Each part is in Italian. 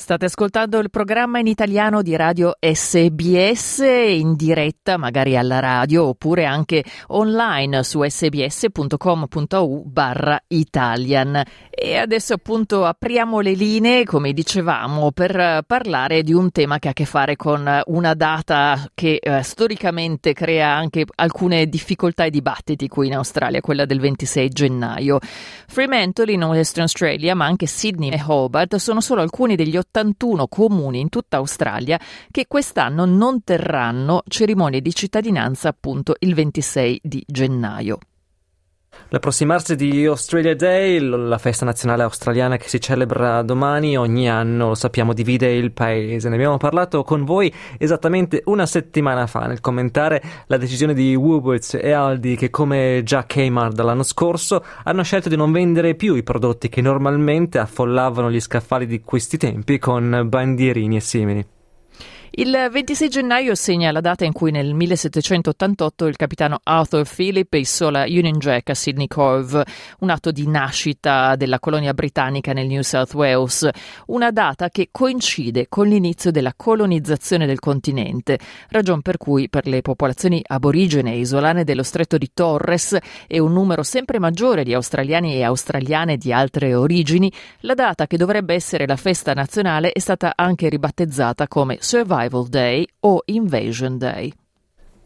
State ascoltando il programma in italiano di radio SBS in diretta, magari alla radio oppure anche online su sbs.com.au barra Italian. E adesso appunto apriamo le linee, come dicevamo, per parlare di un tema che ha a che fare con una data che eh, storicamente crea anche alcune difficoltà e dibattiti qui in Australia, quella del 26 gennaio. Fremantle in Western Australia, ma anche Sydney e Hobart sono solo alcuni degli 81 comuni in tutta Australia che quest'anno non terranno cerimonie di cittadinanza appunto il 26 di gennaio. L'approssimarsi di Australia Day, la festa nazionale australiana che si celebra domani, ogni anno, lo sappiamo, divide il paese. Ne abbiamo parlato con voi esattamente una settimana fa nel commentare la decisione di Woolworths e Aldi che, come già Kmart l'anno scorso, hanno scelto di non vendere più i prodotti che normalmente affollavano gli scaffali di questi tempi con bandierini e simili. Il 26 gennaio segna la data in cui nel 1788 il capitano Arthur Phillip issò la Union Jack a Sydney Cove, un atto di nascita della colonia britannica nel New South Wales, una data che coincide con l'inizio della colonizzazione del continente, ragion per cui per le popolazioni aborigene e isolane dello stretto di Torres e un numero sempre maggiore di australiani e australiane di altre origini, la data che dovrebbe essere la festa nazionale è stata anche ribattezzata come Survival Survival Day o Invasion Day.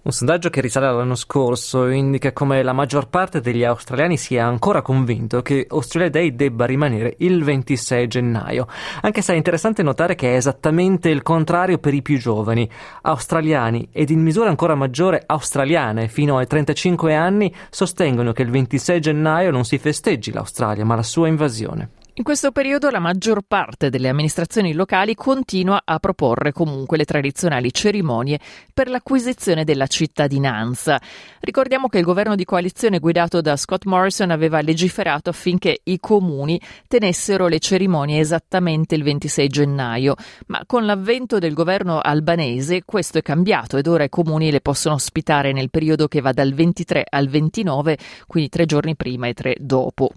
Un sondaggio che risale all'anno scorso indica come la maggior parte degli australiani sia ancora convinto che Australia Day debba rimanere il 26 gennaio, anche se è interessante notare che è esattamente il contrario per i più giovani. Australiani ed in misura ancora maggiore australiane fino ai 35 anni sostengono che il 26 gennaio non si festeggi l'Australia ma la sua invasione. In questo periodo la maggior parte delle amministrazioni locali continua a proporre comunque le tradizionali cerimonie per l'acquisizione della cittadinanza. Ricordiamo che il governo di coalizione guidato da Scott Morrison aveva legiferato affinché i comuni tenessero le cerimonie esattamente il 26 gennaio, ma con l'avvento del governo albanese questo è cambiato ed ora i comuni le possono ospitare nel periodo che va dal 23 al 29, quindi tre giorni prima e tre dopo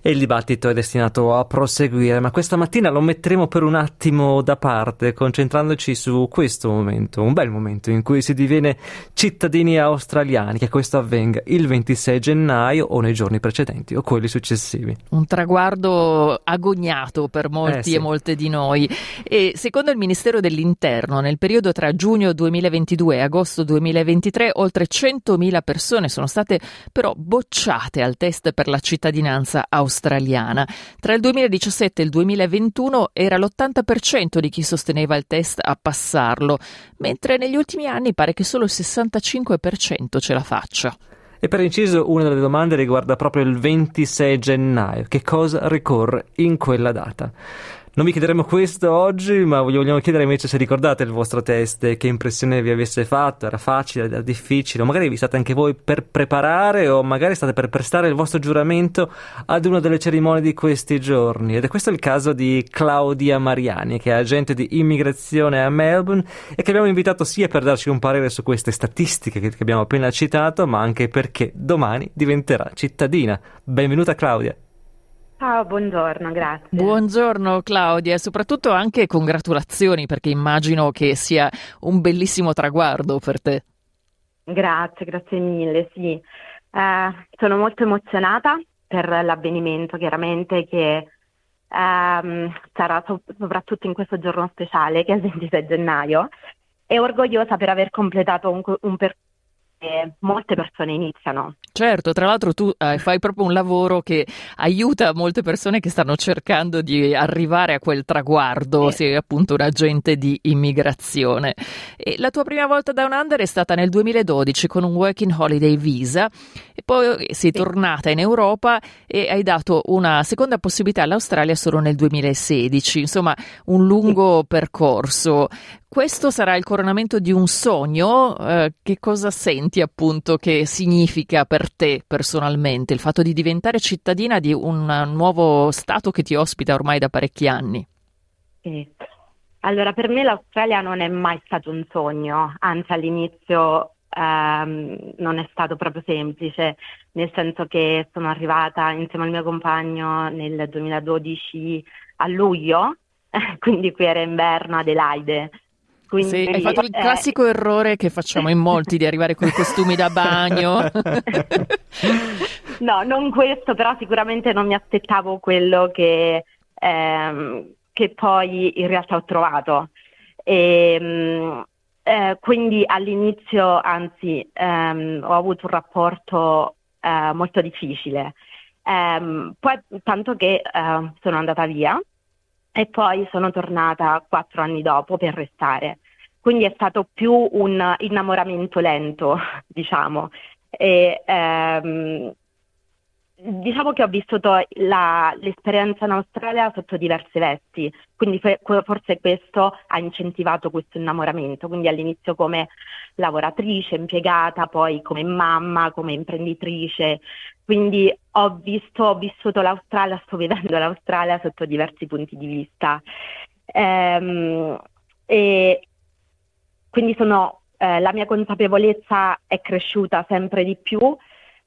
e il dibattito è destinato a proseguire, ma questa mattina lo metteremo per un attimo da parte, concentrandoci su questo momento, un bel momento in cui si diviene cittadini australiani, che questo avvenga il 26 gennaio o nei giorni precedenti o quelli successivi. Un traguardo agognato per molti eh sì. e molte di noi. E secondo il Ministero dell'Interno, nel periodo tra giugno 2022 e agosto 2023, oltre 100.000 persone sono state però bocciate al test per la cittadinanza australiana. Tra il 2017 e il 2021 era l'80% di chi sosteneva il test a passarlo, mentre negli ultimi anni pare che solo il 65% ce la faccia. E per inciso una delle domande riguarda proprio il 26 gennaio. Che cosa ricorre in quella data? Non vi chiederemo questo oggi, ma vogliamo chiedere invece se ricordate il vostro test che impressione vi avesse fatto, era facile, era difficile, o magari vi state anche voi per preparare o magari state per prestare il vostro giuramento ad una delle cerimonie di questi giorni. Ed è questo il caso di Claudia Mariani, che è agente di immigrazione a Melbourne e che abbiamo invitato sia per darci un parere su queste statistiche che abbiamo appena citato, ma anche perché domani diventerà cittadina. Benvenuta Claudia. Ciao, buongiorno, grazie. Buongiorno Claudia e soprattutto anche congratulazioni perché immagino che sia un bellissimo traguardo per te. Grazie, grazie mille, sì. Eh, sono molto emozionata per l'avvenimento, chiaramente, che ehm, sarà so- soprattutto in questo giorno speciale, che è il 26 gennaio, e orgogliosa per aver completato un, un percorso molte persone iniziano. Certo, tra l'altro tu eh, fai proprio un lavoro che aiuta molte persone che stanno cercando di arrivare a quel traguardo, sì. sei appunto un agente di immigrazione. E la tua prima volta da un under è stata nel 2012 con un Working Holiday Visa e poi sei sì. tornata in Europa e hai dato una seconda possibilità all'Australia solo nel 2016, insomma un lungo sì. percorso questo sarà il coronamento di un sogno. Eh, che cosa senti appunto che significa per te personalmente il fatto di diventare cittadina di un nuovo Stato che ti ospita ormai da parecchi anni? Sì. Allora, per me l'Australia non è mai stato un sogno, anzi all'inizio ehm, non è stato proprio semplice, nel senso che sono arrivata insieme al mio compagno nel 2012 a luglio, quindi qui era inverno Adelaide. Quindi, sì, hai fatto il eh, classico errore che facciamo in molti di arrivare con i costumi da bagno. no, non questo, però sicuramente non mi aspettavo quello che, ehm, che poi in realtà ho trovato. E, ehm, eh, quindi all'inizio, anzi, ehm, ho avuto un rapporto eh, molto difficile. Ehm, poi, tanto che eh, sono andata via e poi sono tornata quattro anni dopo per restare. Quindi è stato più un innamoramento lento, diciamo. E, ehm, diciamo che ho vissuto la, l'esperienza in Australia sotto diverse vesti, quindi forse questo ha incentivato questo innamoramento, quindi all'inizio come lavoratrice, impiegata, poi come mamma, come imprenditrice, quindi ho visto, ho vissuto l'Australia, sto vivendo l'Australia sotto diversi punti di vista. Ehm, e quindi sono, eh, la mia consapevolezza è cresciuta sempre di più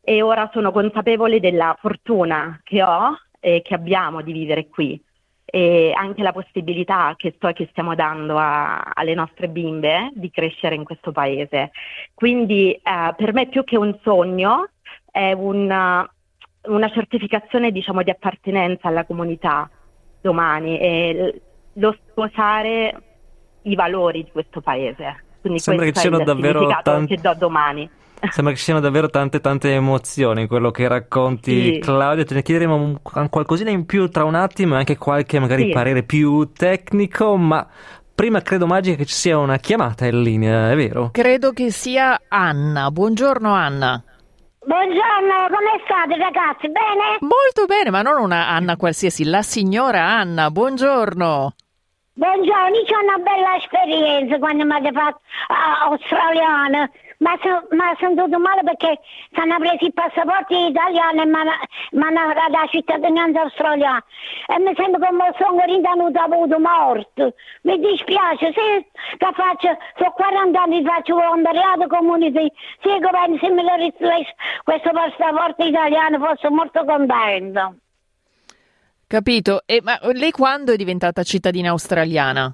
e ora sono consapevole della fortuna che ho e che abbiamo di vivere qui e anche la possibilità che, sto, che stiamo dando a, alle nostre bimbe di crescere in questo paese. Quindi eh, per me più che un sogno è una, una certificazione diciamo, di appartenenza alla comunità domani e lo sposare i valori di questo paese. Quindi Sembra che ci siano davvero tanti... che do domani. Sembra che ci siano davvero tante tante emozioni in quello che racconti sì. Claudia, te ne chiederemo un, qualcosina in più tra un attimo e anche qualche magari sì. parere più tecnico, ma prima credo magica che ci sia una chiamata in linea, è vero? Credo che sia Anna. Buongiorno Anna. Buongiorno, come state ragazzi? Bene? Molto bene, ma non una Anna qualsiasi, la signora Anna. Buongiorno. Buongiorno, io ho una bella esperienza quando mi ha fatto uh, australiana ma sono sentito male perché ci hanno preso i passaporti italiani e mi hanno dato la cittadinanza australiana e mi sembra come sono ritenuto avuto morto. Mi dispiace, se che faccio, sono 40 anni che faccio volontariato comunity, se il governo se mi restituisce questo passaporto italiano fosse molto contento. Capito, e, ma lei quando è diventata cittadina australiana?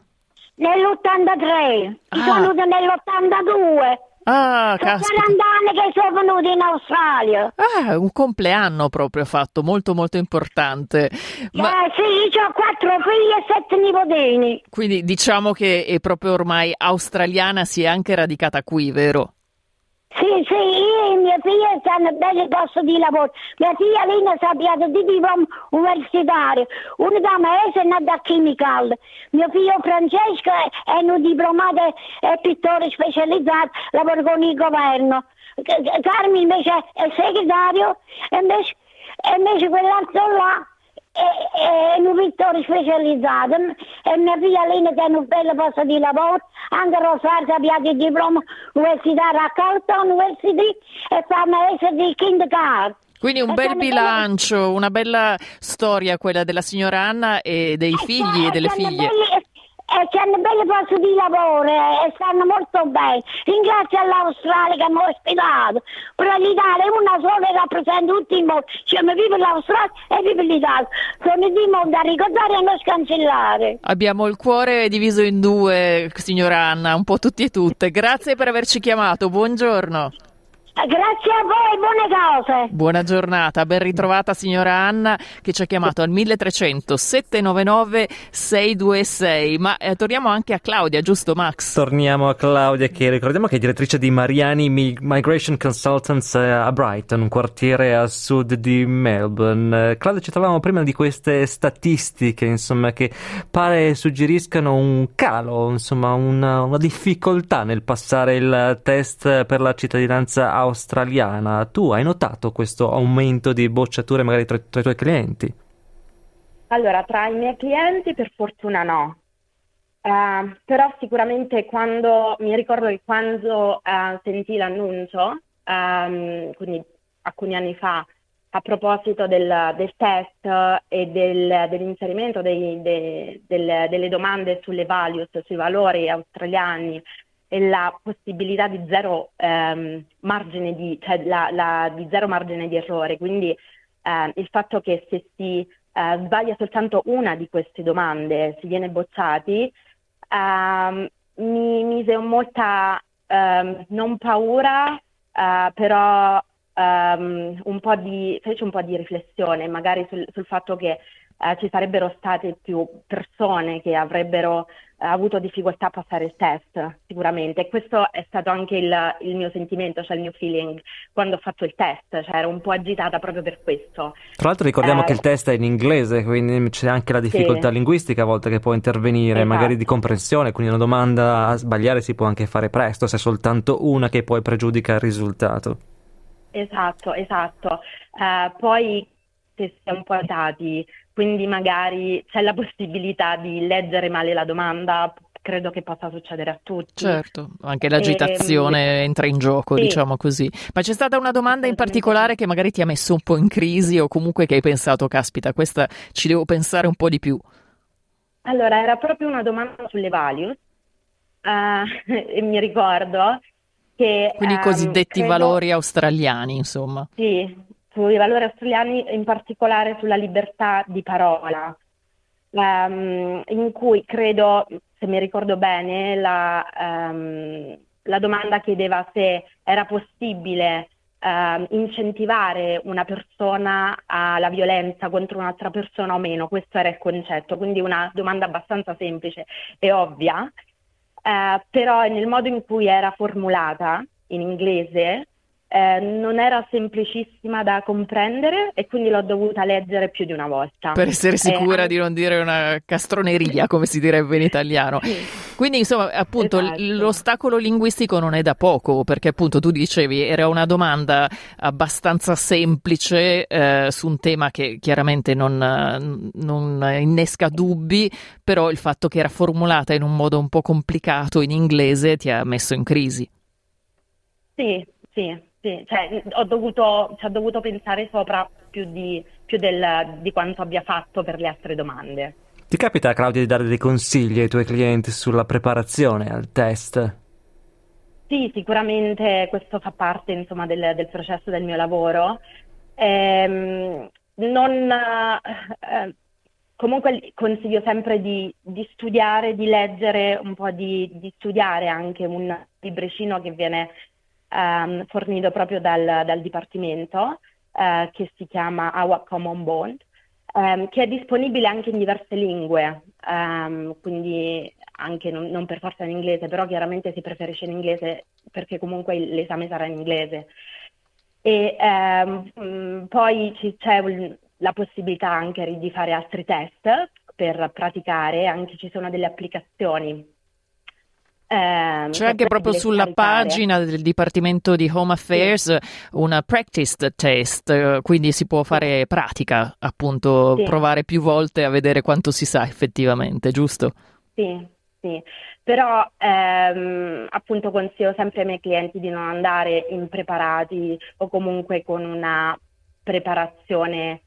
Nell'83, ah. sono venuta nell'82. Ah, sono caspita. 40 anni che sono venuti in Australia. Ah, un compleanno proprio fatto, molto molto importante. Ma... Eh, sì, ho quattro figli e sette nipotini. Quindi diciamo che è proprio ormai australiana, si è anche radicata qui, vero? Sì, sì, io e mia figlia stanno bene posto di lavoro. Mia figlia Lina è di diploma universitario. Una da maestra è nata a chemical. Mio figlio Francesco è un diplomato e pittore specializzato, lavora con il governo. Carmi invece è segretario e invece, e invece quell'altro là è, un pittore specializzato e mia figlia Lina tiene un bel posto di lavoro, anche Rosario abbiamo il diploma universitario a Carlton University e fa maestra di kindergarten. Quindi un bel bilancio, una bella storia quella della signora Anna e dei figli e delle figlie. E che hanno belli posti di lavoro e stanno molto bene. Ringrazio all'Australia che mi ha ospitato. Però l'Italia è una sola e rappresenta tutti i mondi. Cioè, vive l'Australia e vive l'Italia. Sono di mondo da ricordare e non scancellare. Abbiamo il cuore diviso in due, signora Anna, un po' tutti e tutte. Grazie per averci chiamato. Buongiorno. Grazie a voi, buone cose. Buona giornata, ben ritrovata signora Anna che ci ha chiamato al 1300 799 626. Ma eh, torniamo anche a Claudia, giusto Max? Torniamo a Claudia che ricordiamo che è direttrice di Mariani Migration Consultants eh, a Brighton, un quartiere a sud di Melbourne. Eh, Claudia, ci trovavamo prima di queste statistiche, insomma, che pare suggeriscano un calo, insomma, una, una difficoltà nel passare il test per la cittadinanza australiana, tu hai notato questo aumento di bocciature magari tra, tra i tuoi clienti? Allora, tra i miei clienti per fortuna no, Uh, però sicuramente quando mi ricordo che quando uh, sentì l'annuncio, um, quindi alcuni anni fa, a proposito del, del test e del, dell'inserimento dei, de, del, delle domande sulle values, sui valori australiani la possibilità di zero ehm, margine di, cioè la, la, di zero margine di errore. Quindi eh, il fatto che se si eh, sbaglia soltanto una di queste domande, si viene bocciati, ehm, mi mise molta ehm, non paura, eh, però ehm, un po' di, fece un po' di riflessione magari sul, sul fatto che eh, ci sarebbero state più persone che avrebbero eh, avuto difficoltà a passare il test, sicuramente. E questo è stato anche il, il, mio sentimento, cioè il mio feeling quando ho fatto il test, cioè ero un po' agitata proprio per questo. Tra l'altro ricordiamo eh, che il test è in inglese, quindi c'è anche la difficoltà sì. linguistica a volte che può intervenire, esatto. magari di comprensione, quindi una domanda a sbagliare si può anche fare presto, se è soltanto una che poi pregiudica il risultato. Esatto, esatto. Uh, poi se si è un po' agitati, quindi magari c'è la possibilità di leggere male la domanda, credo che possa succedere a tutti. Certo, anche l'agitazione e, ehm, entra in gioco, sì. diciamo così. Ma c'è stata una domanda in particolare che magari ti ha messo un po' in crisi o comunque che hai pensato, caspita, questa ci devo pensare un po' di più? Allora, era proprio una domanda sulle values uh, e mi ricordo che... Quindi i cosiddetti um, credo... valori australiani, insomma. Sì, sui valori australiani, in particolare sulla libertà di parola, um, in cui credo, se mi ricordo bene, la, um, la domanda chiedeva se era possibile uh, incentivare una persona alla violenza contro un'altra persona o meno, questo era il concetto, quindi una domanda abbastanza semplice e ovvia, uh, però nel modo in cui era formulata in inglese eh, non era semplicissima da comprendere e quindi l'ho dovuta leggere più di una volta. Per essere sicura eh, di non dire una castroneria, come si direbbe in italiano. Quindi, insomma, appunto, esatto. l'ostacolo linguistico non è da poco, perché appunto tu dicevi era una domanda abbastanza semplice eh, su un tema che chiaramente non, non innesca dubbi, però il fatto che era formulata in un modo un po' complicato in inglese ti ha messo in crisi. Sì, sì, sì, cioè, ho dovuto, ci ho dovuto pensare sopra più, di, più del, di quanto abbia fatto per le altre domande. Ti capita, Claudia, di dare dei consigli ai tuoi clienti sulla preparazione al test? Sì, sicuramente questo fa parte insomma, del, del, processo del mio lavoro. Ehm, non, eh, comunque consiglio sempre di, di, studiare, di leggere un po' di, di studiare anche un libricino che viene um, fornito proprio dal, dal Dipartimento uh, che si chiama Our Common Bond, um, che è disponibile anche in diverse lingue, um, quindi anche non, non, per forza in inglese, però chiaramente si preferisce in inglese perché comunque l'esame sarà in inglese. E um, poi ci, c'è un, la possibilità anche di fare altri test per praticare, anche ci sono delle applicazioni eh, C'è anche proprio sulla scaricare. pagina del Dipartimento di Home Affairs sì. una practice test, quindi si può fare pratica, appunto, sì. provare più volte a vedere quanto si sa effettivamente, giusto? Sì, sì. Però ehm, appunto consiglio sempre ai miei clienti di non andare impreparati o comunque con una preparazione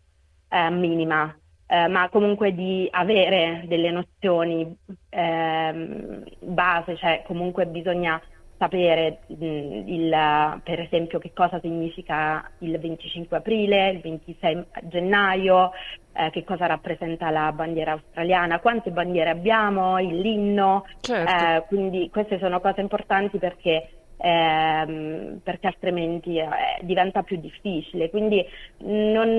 eh, minima eh, ma comunque di avere delle nozioni eh, base, cioè comunque bisogna sapere mh, il, per esempio che cosa significa il 25 aprile, il 26 gennaio, eh, che cosa rappresenta la bandiera australiana, quante bandiere abbiamo, l'inno, certo. Eh, quindi queste sono cose importanti perché ehm, perché altrimenti eh, diventa più difficile. Quindi non,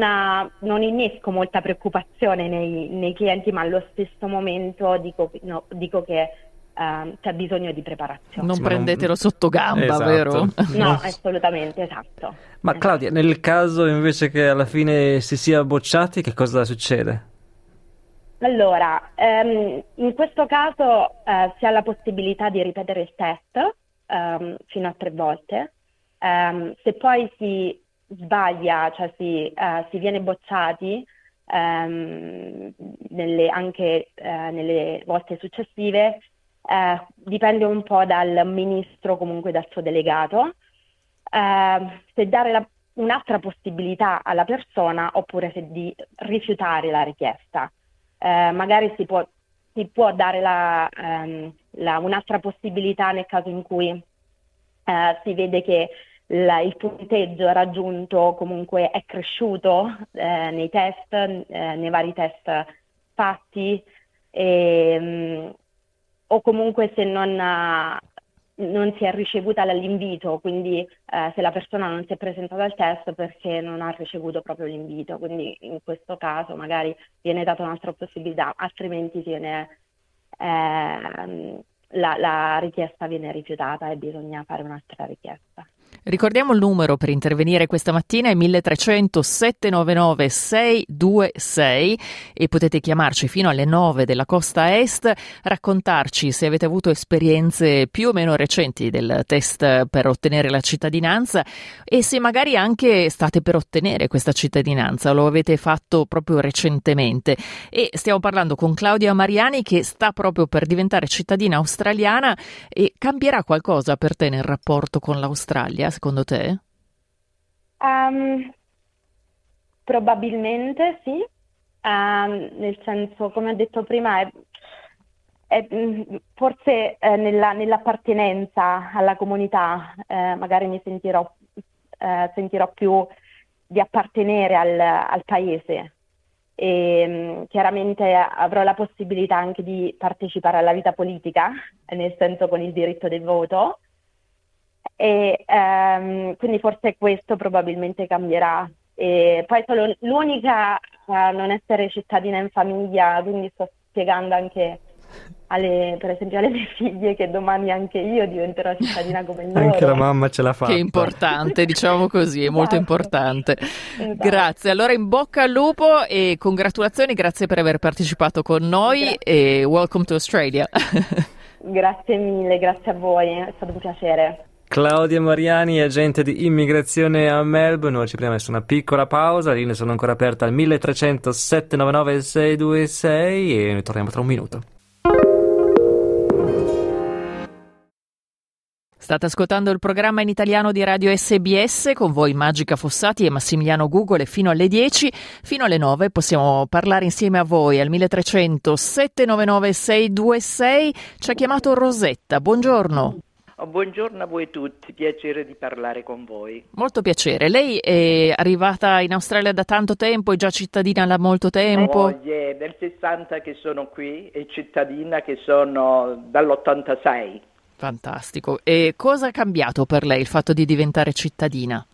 non innesco molta preoccupazione nei, nei, clienti, ma allo stesso momento dico, no, dico che Uh, c'è bisogno di preparazione. Non prendetelo sotto gamba, esatto. vero? No, assolutamente, esatto. Ma Claudia, nel caso invece che alla fine si sia bocciati, che cosa succede? Allora, um, in questo caso uh, si ha la possibilità di ripetere il test um, fino a tre volte. Um, se poi si sbaglia, cioè si, uh, si viene bocciati um, nelle, anche uh, nelle volte successive, uh, dipende un po' dal ministro, comunque dal suo delegato, se dare la, un'altra possibilità alla persona oppure se di rifiutare la richiesta. magari si può si può dare la, um, la, un'altra possibilità nel caso in cui eh, si vede che la, il punteggio raggiunto comunque è cresciuto eh, nei test, eh, nei vari test fatti, e, um, o comunque se non, ha, non si è ricevuta l'invito, quindi eh, se la persona non si è presentata al test perché non ha ricevuto proprio l'invito, quindi in questo caso magari viene data un'altra possibilità, altrimenti viene, eh, la, la richiesta viene rifiutata e bisogna fare un'altra richiesta. Ricordiamo il numero per intervenire questa mattina è 1300 799 626 e potete chiamarci fino alle 9 della costa est, raccontarci se avete avuto esperienze più o meno recenti del test per ottenere la cittadinanza e se magari anche state per ottenere questa cittadinanza, lo avete fatto proprio recentemente. E stiamo parlando con Claudia Mariani che sta proprio per diventare cittadina australiana e cambierà qualcosa per te nel rapporto con l'Australia? Secondo te? Um, probabilmente sì, um, nel senso, come ho detto prima, è, è, mm, forse eh, nella, nell'appartenenza alla comunità eh, magari mi sentirò, eh, sentirò, più di appartenere al, al paese. E um, chiaramente avrò la possibilità anche di partecipare alla vita politica, nel senso con il diritto del voto e ehm, quindi forse questo probabilmente cambierà. E poi sono l'unica a non essere cittadina in famiglia, quindi sto spiegando anche alle, per esempio alle mie figlie che domani anche io diventerò cittadina come loro. Anche la mamma ce l'ha fatta. Che importante, diciamo così, è molto esatto. importante. Esatto. Grazie, allora in bocca al lupo e congratulazioni, grazie per aver partecipato con noi grazie. e welcome to Australia. grazie mille, grazie a voi, è stato un piacere. Claudia Mariani, agente di immigrazione a Melbourne. Ora ci prendiamo adesso una piccola pausa. Le linee sono ancora aperte al 1300 799 626 e noi torniamo tra un minuto. State ascoltando il programma in italiano di Radio SBS con voi Magica Fossati e Massimiliano Google fino alle 10, fino alle 9 possiamo parlare insieme a voi al 1300 799 626. Ci ha chiamato Rosetta, buongiorno. Oh, buongiorno a voi tutti, piacere di parlare con voi. Molto piacere. Lei è arrivata in Australia da tanto tempo, è già cittadina da molto tempo? Oh, yeah, del 60 che sono qui e cittadina che sono dall'86. Fantastico. E cosa ha cambiato per lei il fatto di diventare cittadina?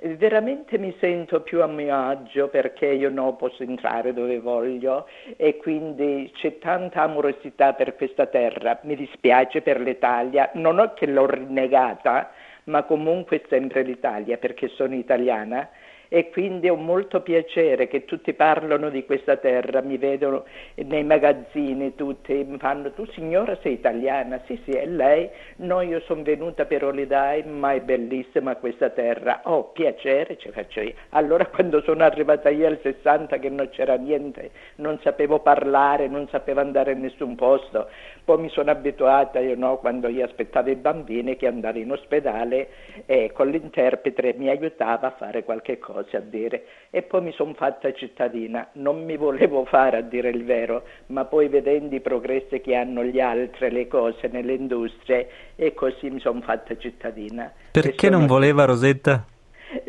Veramente mi sento più a mio agio perché io non posso entrare dove voglio e quindi c'è tanta amorosità per questa terra. Mi dispiace per l'Italia, non ho che l'ho rinnegata, ma comunque sempre l'Italia perché sono italiana e quindi ho molto piacere che tutti parlano di questa terra, mi vedono nei magazzini tutti, mi fanno tu signora sei italiana? Sì sì, è lei? No, io sono venuta per Holiday, ma è bellissima questa terra, ho oh, piacere, ci faccio io. Allora quando sono arrivata io al 60 che non c'era niente, non sapevo parlare, non sapevo andare in nessun posto, poi mi sono abituata, io no, quando io aspettavo i bambini che andavo in ospedale e con l'interprete mi aiutava a fare qualche cosa cose a dire e poi mi sono fatta cittadina. Non mi volevo fare a dire il vero, ma poi vedendo i progressi che hanno gli altri, le cose nelle industrie e così mi sono fatta cittadina. Perché non voleva Rosetta?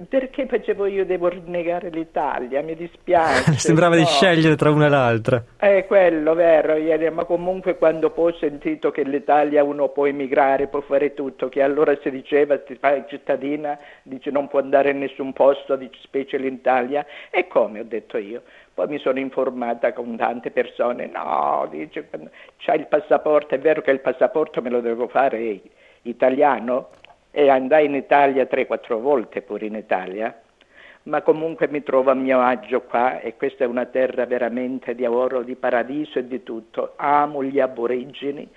Perché facevo io devo rinnegare l'Italia, mi dispiace. Sembrava no. di scegliere tra una e l'altra. È quello, vero, ma comunque quando poi ho sentito che l'Italia uno può emigrare, può fare tutto, che allora si diceva ti fai cittadina, dice non può andare in nessun posto, dice specie l'Italia, e come ho detto io. Poi mi sono informata con tante persone, no, dice, c'hai il passaporto, è vero che il passaporto me lo devo fare italiano? E andai in Italia 3-4 volte pure in Italia, ma comunque mi trovo a mio agio qua e questa è una terra veramente di oro, di paradiso e di tutto. Amo gli aborigeni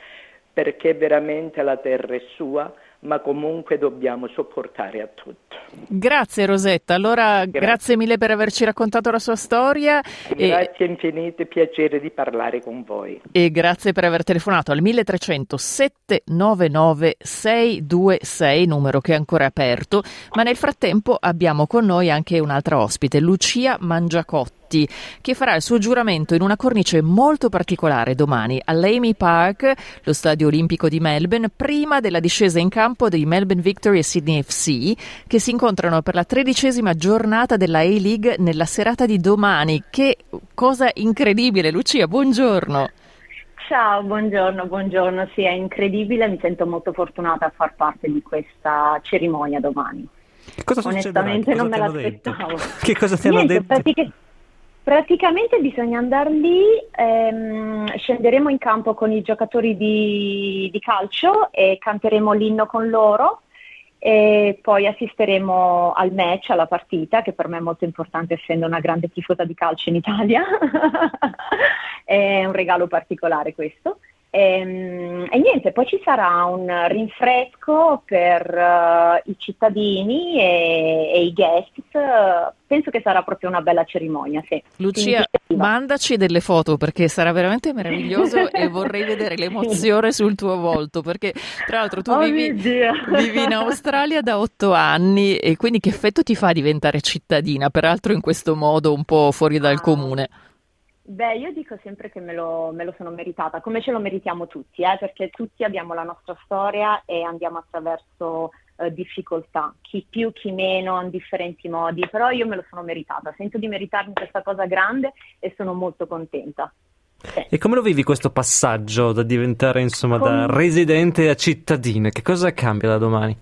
perché veramente la terra è sua, ma comunque dobbiamo sopportare a tutto. Grazie Rosetta, allora grazie, grazie mille per averci raccontato la sua storia. Grazie e... infinite, piacere di parlare con voi. E grazie per aver telefonato al 1300 799 626, numero che è ancora aperto, ma nel frattempo abbiamo con noi anche un'altra ospite, Lucia Mangiacotti che farà il suo giuramento in una cornice molto particolare domani all'Amy Park, lo stadio olimpico di Melbourne, prima della discesa in campo dei Melbourne Victory e Sydney FC, che si incontrano per la tredicesima giornata della A-League nella serata di domani. Che cosa incredibile, Lucia, buongiorno. Ciao, buongiorno, buongiorno. Sì, è incredibile, mi sento molto fortunata a far parte di questa cerimonia domani. Cosa Onestamente non me l'aspettavo. Che cosa ti hanno detto? Pratica- praticamente bisogna andare lì, ehm, scenderemo in campo con i giocatori di, di calcio e canteremo l'inno con loro e poi assisteremo al match, alla partita, che per me è molto importante essendo una grande tifosa di calcio in Italia. è un regalo particolare questo. E, ehm, e, niente, poi ci sarà un rinfresco per uh, i cittadini e, e, i guest. penso che sarà proprio una bella cerimonia. Sì. Lucia, mandaci delle foto perché sarà veramente meraviglioso e vorrei vedere l'emozione sul tuo volto. Perché, tra l'altro, tu oh vivi, vivi in Australia da otto anni e quindi che effetto ti fa diventare cittadina? Peraltro, in questo modo un po' fuori dal ah. comune. Beh, io dico sempre che me lo, me lo sono meritata, come ce lo meritiamo tutti, eh, perché tutti abbiamo la nostra storia e andiamo attraverso eh, difficoltà, chi più, chi meno, in differenti modi, però io me lo sono meritata, sento di meritarmi questa cosa grande e sono molto contenta. Sì. E come lo vivi questo passaggio da diventare insomma come... da residente a cittadina? Che cosa cambia da domani?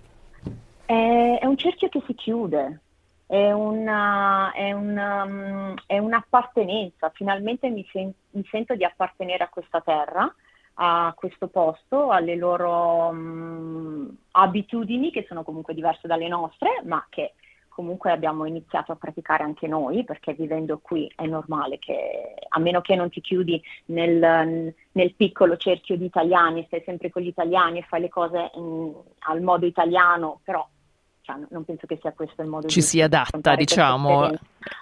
È, è un cerchio che si chiude, è, una, è, una, um, è un'appartenenza, finalmente mi, sen- mi, sento di appartenere a questa terra, a questo posto, alle loro um, abitudini che sono comunque diverse dalle nostre, ma che comunque abbiamo iniziato a praticare anche noi, perché vivendo qui è normale che, a meno che non ti chiudi nel, nel piccolo cerchio di italiani, stai sempre con gli italiani e fai le cose in, al modo italiano, però cioè, non penso che sia questo il modo ci si adatta, diciamo.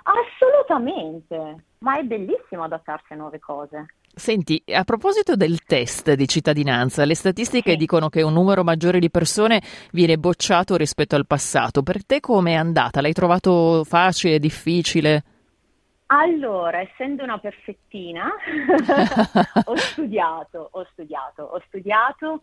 Assolutamente, ma è bellissimo adattarsi a nuove cose. Senti, a proposito del test di cittadinanza, le statistiche sì. dicono che un numero maggiore di persone viene bocciato rispetto al passato. Per te come è andata? L'hai trovato facile, difficile? Allora, essendo una perfettina, ho studiato, ho studiato, ho studiato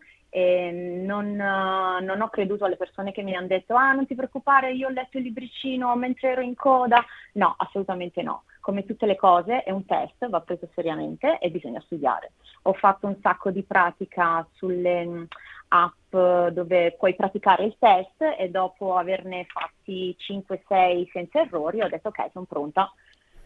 non, non, ho creduto alle persone che mi hanno detto ah non ti preoccupare io ho letto il libricino mentre ero in coda. No assolutamente no. Come tutte le cose è un test va preso seriamente e bisogna studiare. Ho fatto un sacco di pratica sulle mm, app dove puoi praticare il test e dopo averne fatti 5-6 senza errori ho detto ok sono pronta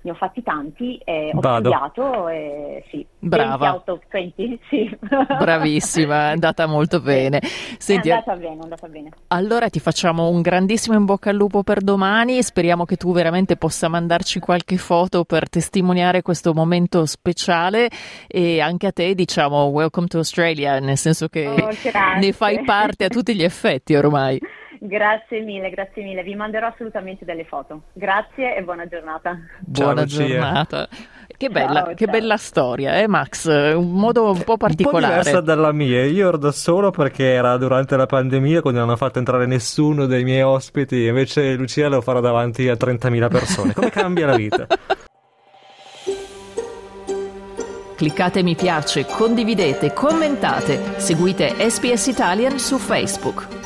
ne ho fatti tanti e ho Vado. studiato e sì, Brava. 20 out of 20, sì. Bravissima, è andata molto bene. Senti, è andata bene, è andata bene. Allora ti facciamo un grandissimo in bocca al lupo per domani, speriamo che tu veramente possa mandarci qualche foto per testimoniare questo momento speciale e anche a te diciamo welcome to Australia, nel senso che oh, ne fai parte a tutti gli effetti ormai. Grazie mille, grazie mille. Vi manderò assolutamente delle foto. Grazie e buona giornata. Buona ciao, giornata. Che bella, ciao, che ciao. bella storia, eh Max? Un modo un po' particolare. Un po' diversa dalla mia. Io ero da solo perché era durante la pandemia quando non hanno fatto entrare nessuno dei miei ospiti. Invece Lucia lo farà davanti a 30.000 persone. Come cambia la vita? Cliccate mi piace, condividete, commentate, seguite SPS Italian su Facebook.